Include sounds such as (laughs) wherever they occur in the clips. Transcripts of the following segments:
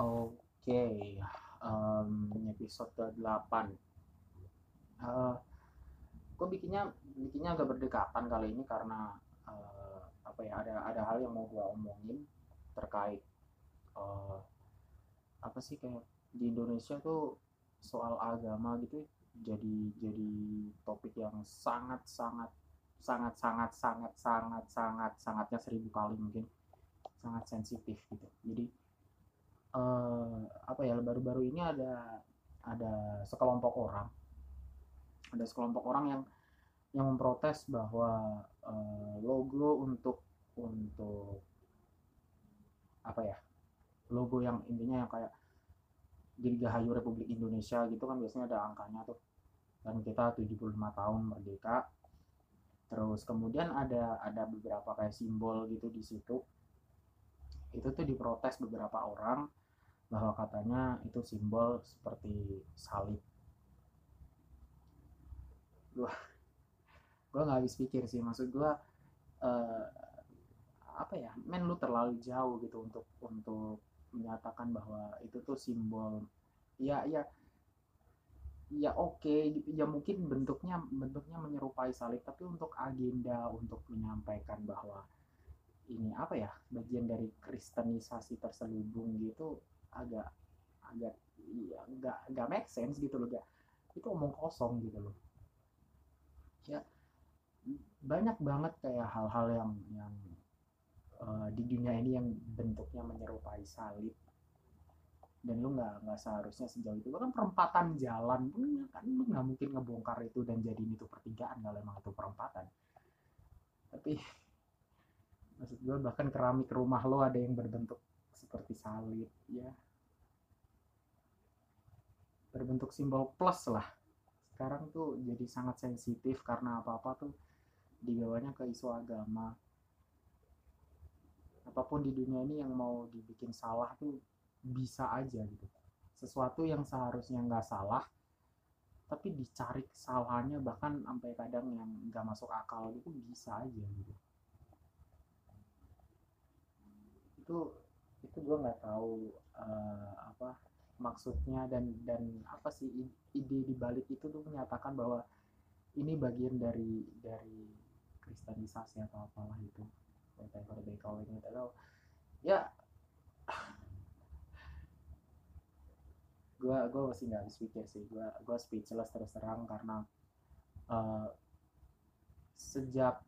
Oke, um, episode ke-8. Uh, gue bikinnya bikinnya agak berdekatan kali ini karena uh, apa ya ada ada hal yang mau gue omongin terkait uh, apa sih kayak di Indonesia tuh soal agama gitu jadi jadi topik yang sangat sangat sangat sangat sangat sangat sangat sangatnya seribu kali mungkin sangat sensitif gitu jadi uh, apa ya baru-baru ini ada ada sekelompok orang. Ada sekelompok orang yang yang memprotes bahwa uh, logo untuk untuk apa ya logo yang intinya yang kayak Dirgahayu Republik Indonesia gitu kan biasanya ada angkanya tuh. Dan kita 75 tahun merdeka. Terus kemudian ada ada beberapa kayak simbol gitu di situ. Itu tuh diprotes beberapa orang bahwa katanya itu simbol seperti salib. Gua gua nggak habis pikir sih. Maksud gua uh, apa ya? Men lu terlalu jauh gitu untuk untuk menyatakan bahwa itu tuh simbol. Ya ya ya oke. Okay, ya mungkin bentuknya bentuknya menyerupai salib tapi untuk agenda untuk menyampaikan bahwa ini apa ya? Bagian dari kristenisasi terselubung gitu agak agak ya nggak nggak make sense gitu loh gak itu omong kosong gitu loh. Ya banyak banget kayak hal-hal yang yang uh, di dunia ini yang bentuknya menyerupai salib. Dan lu nggak nggak seharusnya sejauh itu. Bahkan perempatan jalan pun ya kan lu nggak mungkin ngebongkar itu dan jadiin itu pertigaan kalau emang itu perempatan. Tapi maksud gue bahkan keramik rumah lo ada yang berbentuk seperti salib ya. Berbentuk simbol plus lah. Sekarang tuh jadi sangat sensitif karena apa-apa tuh digawanya ke isu agama. Apa pun di dunia ini yang mau dibikin salah tuh bisa aja gitu. Sesuatu yang seharusnya nggak salah tapi dicari kesalahannya bahkan sampai kadang yang nggak masuk akal gitu bisa aja gitu. Itu itu gue nggak tahu uh, apa maksudnya dan dan apa sih ide di balik itu tuh menyatakan bahwa ini bagian dari dari kristenisasi atau apalah itu. Whatever they calling it atau ya gue gue masih nggak habis pikir sih. Gue gue speechless terus terang karena uh, sejak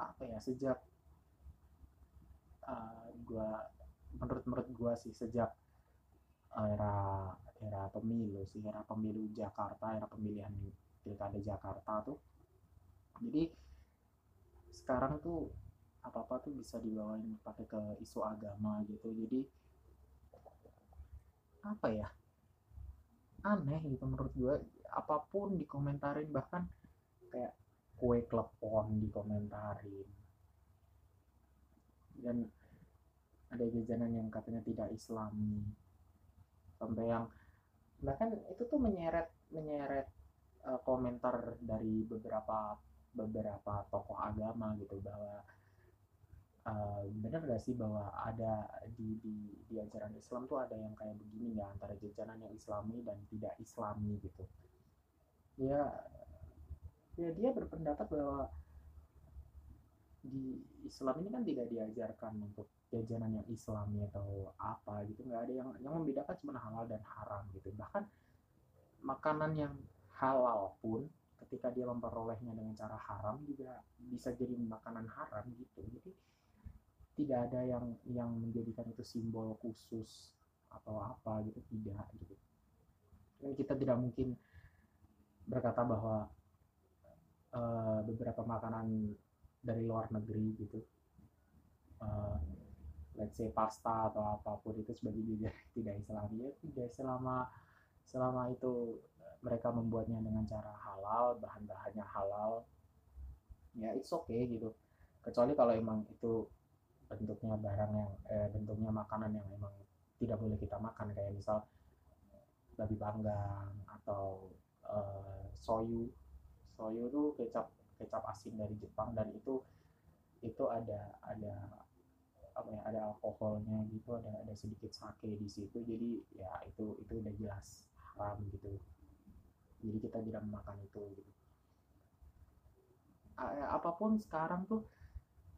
apa ya sejak uh, gua menurut menurut gua sih sejak era era pemilu sih era pemilu Jakarta era pemilihan pilkada Jakarta tuh. Jadi sekarang tuh apa apa tuh bisa dibawain pakai ke isu agama gitu. Jadi apa ya aneh gitu menurut gue apa pun dikomentarin bahkan kayak kue klepon dikomentarin. Dan ada jajanan yang katanya tidak islami. Sampai yang bahkan itu tuh menyeret menyeret uh, komentar dari beberapa beberapa tokoh agama gitu bahwa uh, benar gak sih bahwa ada di, di di ajaran Islam tuh ada yang kayak begini ya antara jajanan yang Islami dan tidak Islami gitu. Ya ya dia berpendapat bahwa di Islam ini kan tidak diajarkan untuk jajanan yang Islami atau apa gitu nggak ada yang yang membedakan cuma halal dan haram gitu. Bahkan makanan yang halal pun ketika dia memperolehnya dengan cara haram juga bisa jadi makanan haram gitu. Jadi tidak ada yang yang menjadikan itu simbol khusus atau apa gitu tidak gitu. Dan kita tidak mungkin berkata bahwa uh, beberapa makanan dari luar negeri gitu uh, let's say pasta atau apa pun itu sebagai juga (laughs) tidak islami. Ya tidak selama selama itu mereka membuatnya dengan cara halal bahan-bahannya halal ya it's okay gitu. Kecuali kalau emang itu bentuknya barang yang eh, bentuknya makanan yang emang tidak boleh kita makan kayak misal babi panggang atau uh, soyu. Soyu itu kecap kecap asin dari Jepang dan itu itu ada ada apa ya ada alkoholnya gitu ada ada sedikit sake di situ. Jadi ya itu itu udah jelas haram gitu. Jadi kita tidak makan itu gitu. Apa pun sekarang tuh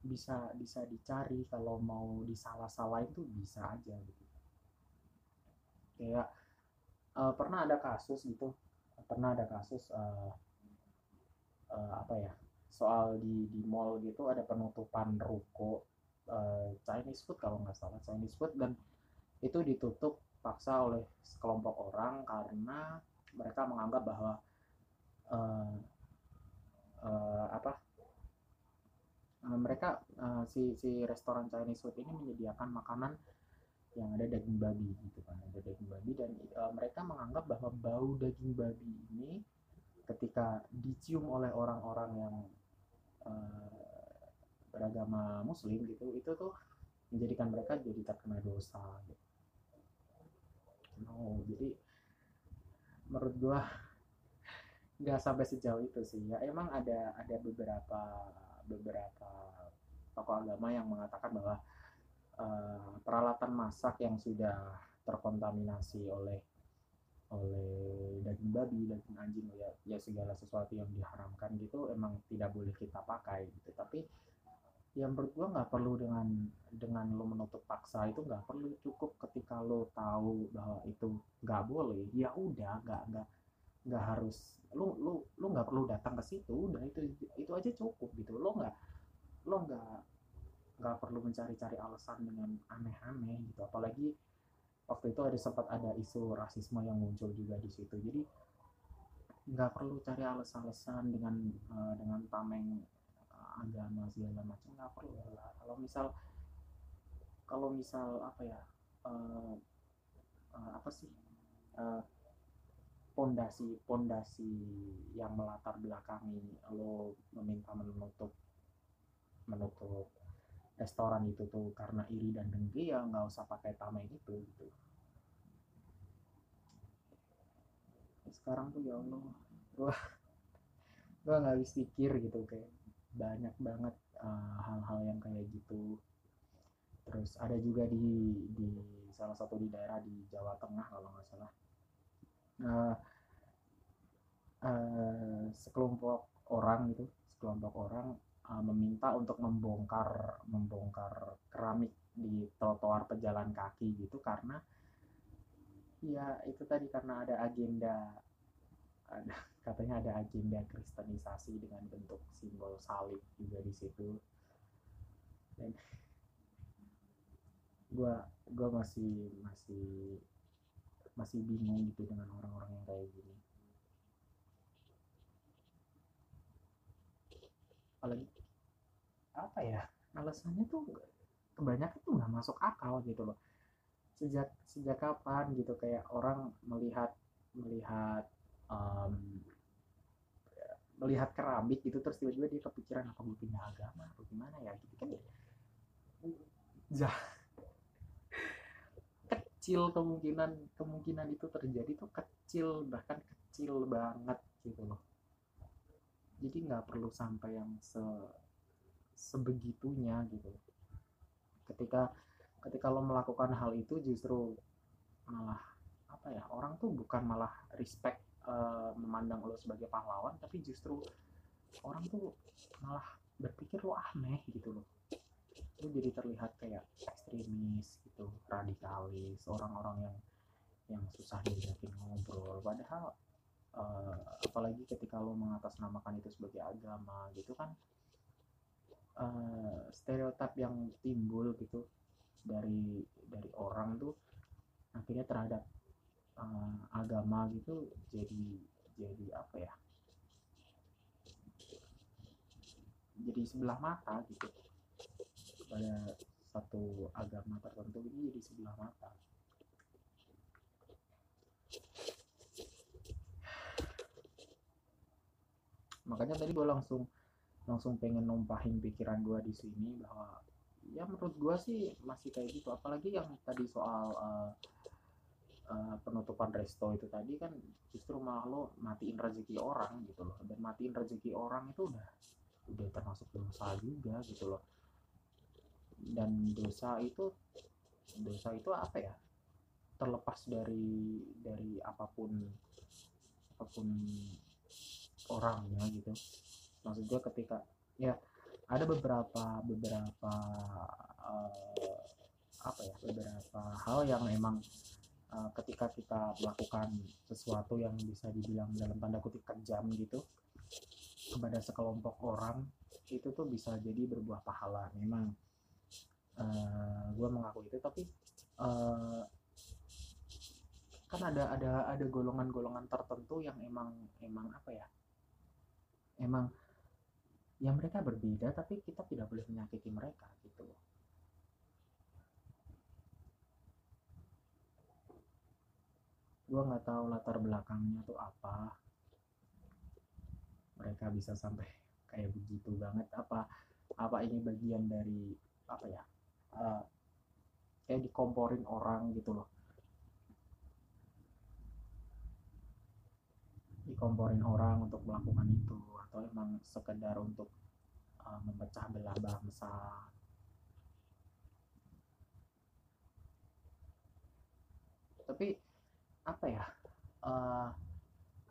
bisa bisa dicari. Kalau mau disalah-salahin tuh bisa aja gitu. Kayak uh, pernah ada kasus gitu. Pernah ada kasus uh, uh, apa ya soal di di mall gitu ada penutupan ruko uh, Chinese food kalau nggak salah Chinese food dan itu ditutup paksa oleh sekelompok orang karena mereka menganggap bahwa uh, uh, apa uh, mereka uh, si si restoran Chinese food ini menyediakan makanan yang ada daging babi gitu kan ada daging babi dan uh, mereka menganggap bahwa bau daging babi ini ketika dicium oleh orang-orang yang uh, beragama muslim gitu itu tuh menjadikan mereka jadi terkena dosa gitu. Oh, jadi menurut gua nggak sampai sejauh itu sih ya emang ada ada beberapa beberapa tokoh agama yang mengatakan bahwa uh, peralatan masak yang sudah terkontaminasi oleh oleh daging babi, daging anjing ya, ya segala sesuatu yang diharamkan gitu emang tidak boleh kita pakai gitu. Tapi yang menurut gua nggak perlu dengan dengan lo menutup paksa itu nggak perlu. Cukup ketika lo tahu bahwa itu nggak boleh ya udah nggak nggak nggak harus lu lu lu nggak perlu datang ke situ udah itu itu aja cukup gitu. Lo nggak lo nggak nggak perlu mencari-cari alasan dengan aneh-aneh gitu. Apalagi waktu itu ada sempat ada isu rasisme yang muncul juga di situ. Jadi nggak perlu cari alasan-alasan dengan uh, dengan tameng agama segala macam nggak perlu lah. Kalau misal kalau misal apa ya uh, uh, apa sih uh, pondasi pondasi yang melatar belakangi lo meminta menutup menutup restoran itu tuh karena iri dan dengki ya nggak usah pakai tameng itu gitu. Sekarang tuh ya Allah gua gua nggak habis pikir gitu kayak banyak banget uh, hal-hal uh, yang kayak gitu. Terus ada juga di di salah satu di daerah di Jawa Tengah kalau nggak salah. Uh, uh, sekelompok orang gitu sekelompok orang uh, meminta untuk membongkar membongkar keramik di trotoar pejalan kaki gitu karena ya itu tadi karena ada agenda katanya ada agenda kristenisasi dengan bentuk simbol salib juga di situ. Dan gue gue masih masih masih bingung gitu dengan orang-orang yang kayak gini. Apalagi apa ya alasannya tuh kebanyakan tuh nggak masuk akal gitu loh. Sejak sejak kapan gitu kayak orang melihat melihat um, melihat keramik gitu terus tiba-tiba dia kepikiran apa gue pindah agama atau gimana ya gitu kan ya. Kecil kemungkinan kemungkinan itu terjadi tuh kecil bahkan kecil banget gitu loh. Jadi nggak perlu sampai yang se sebegitunya gitu. Ketika ketika lo melakukan hal itu justru malah apa ya orang tuh bukan malah respect uh, memandang lo sebagai pahlawan tapi justru orang tuh malah berpikir lo aneh gitu loh. Lu jadi terlihat kayak ekstremis gitu radikalis orang-orang yang yang susah diajakin ngobrol. Padahal uh, apalagi ketika lo mengatasnamakan itu sebagai agama gitu kan uh, stereotip yang timbul gitu dari dari orang tuh akhirnya terhadap uh, agama gitu jadi jadi apa ya? Jadi sebelah mata gitu. Pada satu agama tertentu ini jadi sebelah mata. Makanya tadi gue langsung langsung pengen numpahin pikiran gue di sini bahwa ya menurut gue sih masih kayak gitu. Apalagi yang tadi soal uh, uh, penutupan resto itu tadi kan justru malah lo matiin rezeki orang gitu loh. Dan matiin rezeki orang itu udah udah termasuk dosa juga gitu loh. Dan dosa itu dosa itu apa ya? Terlepas dari dari apa pun apa pun orangnya gitu. Maksud gue ketika ya ada beberapa beberapa uh, apa ya beberapa hal yang emang uh, ketika kita melakukan sesuatu yang bisa dibilang dalam tanda kutip kejam gitu kepada sekelompok orang itu tuh bisa jadi berbuah pahala. Memang uh, eh, gue mengaku itu tapi uh, kan ada ada ada golongan-golongan tertentu yang emang emang apa ya emang ya mereka berbeda tapi kita tidak boleh menyakiti mereka gitu loh gue nggak tahu latar belakangnya tuh apa. Mereka bisa sampai kayak begitu banget. Apa apa ini bagian dari apa ya uh, kayak dikomporin orang gitu loh. Dikomporin orang untuk melakukan itu atau emang sekedar untuk uh, memecah belah bangsa. Tapi apa ya uh,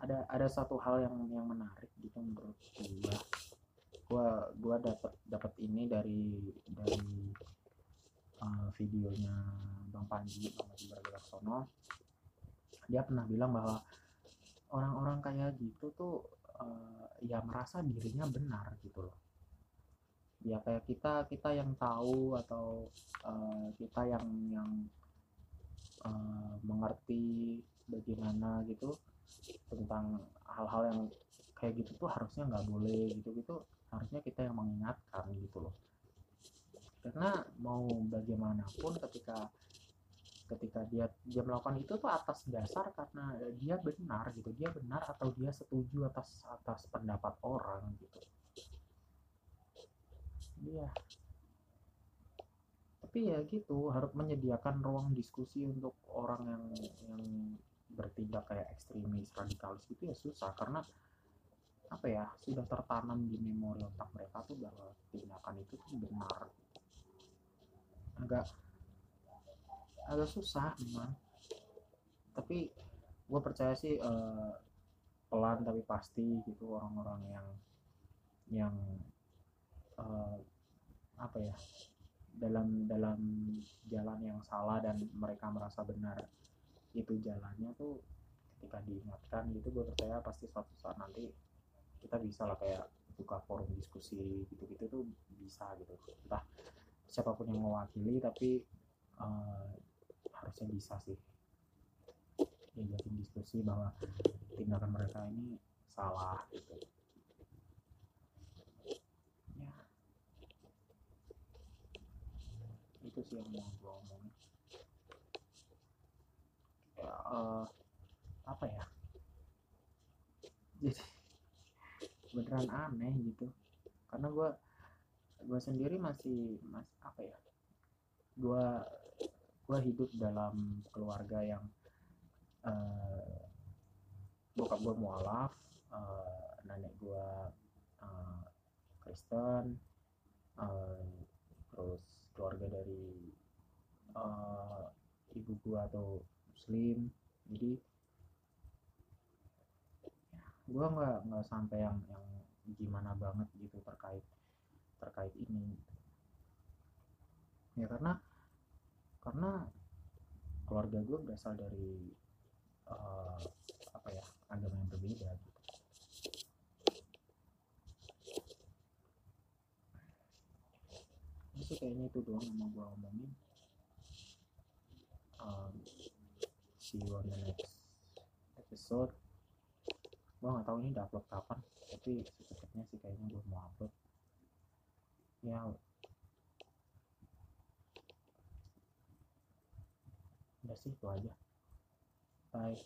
ada ada satu hal yang yang menarik gitu menurut gua. Gua gua dapat dapat ini dari dari uh, videonya Bang Panji Bang Panji dia pernah bilang bahwa orang-orang kayak gitu tuh uh, ya merasa dirinya benar gitu loh. Ya kayak kita kita yang tahu atau uh, kita yang yang uh, mengerti bagaimana gitu tentang hal-hal yang kayak gitu tuh harusnya nggak boleh gitu gitu. Harusnya kita yang mengingatkan gitu loh. Karena mau bagaimanapun ketika ketika dia dia melakukan itu tuh atas dasar karena dia benar gitu dia benar atau dia setuju atas atas pendapat orang gitu. Dia tapi ya gitu harus menyediakan ruang diskusi untuk orang yang yang bertindak kayak ekstremis radikalis itu ya susah. Karena apa ya sudah tertanam di memori otak mereka tuh bahwa tindakan itu tuh benar. Agak agak susah memang tapi gue percaya sih uh, pelan tapi pasti gitu orang-orang yang yang uh, apa ya dalam dalam jalan yang salah dan mereka merasa benar itu jalannya tuh ketika diingatkan gitu gue percaya pasti suatu saat nanti kita bisa lah kayak buka forum diskusi gitu-gitu tuh bisa gitu. Entah siapa pun yang mewakili tapi uh, harusnya bisa sih. Diajakin diskusi bahwa tindakan mereka ini salah gitu ya itu yang mau gue omongin. Uh, apa ya? Jadi beneran aneh gitu. Karena gue gue sendiri masih mas apa ya? Gue gue hidup dalam keluarga yang uh, bokap gue mualaf uh, nenek gue uh, Kristen uh, keluarga dari uh, ibu gue atau Muslim. Jadi gue nggak nggak sampai yang yang gimana banget gitu terkait terkait ini. Ya karena karena keluarga gue berasal dari uh, apa ya agama yang berbeda. gitu ini sih kayaknya itu doang yang mau gue omongin. Um, see you on the next episode. Gue nggak tahu ini udah upload kapan tapi secepatnya sih kayaknya gue mau upload. Ya. Udah sih itu aja. Bye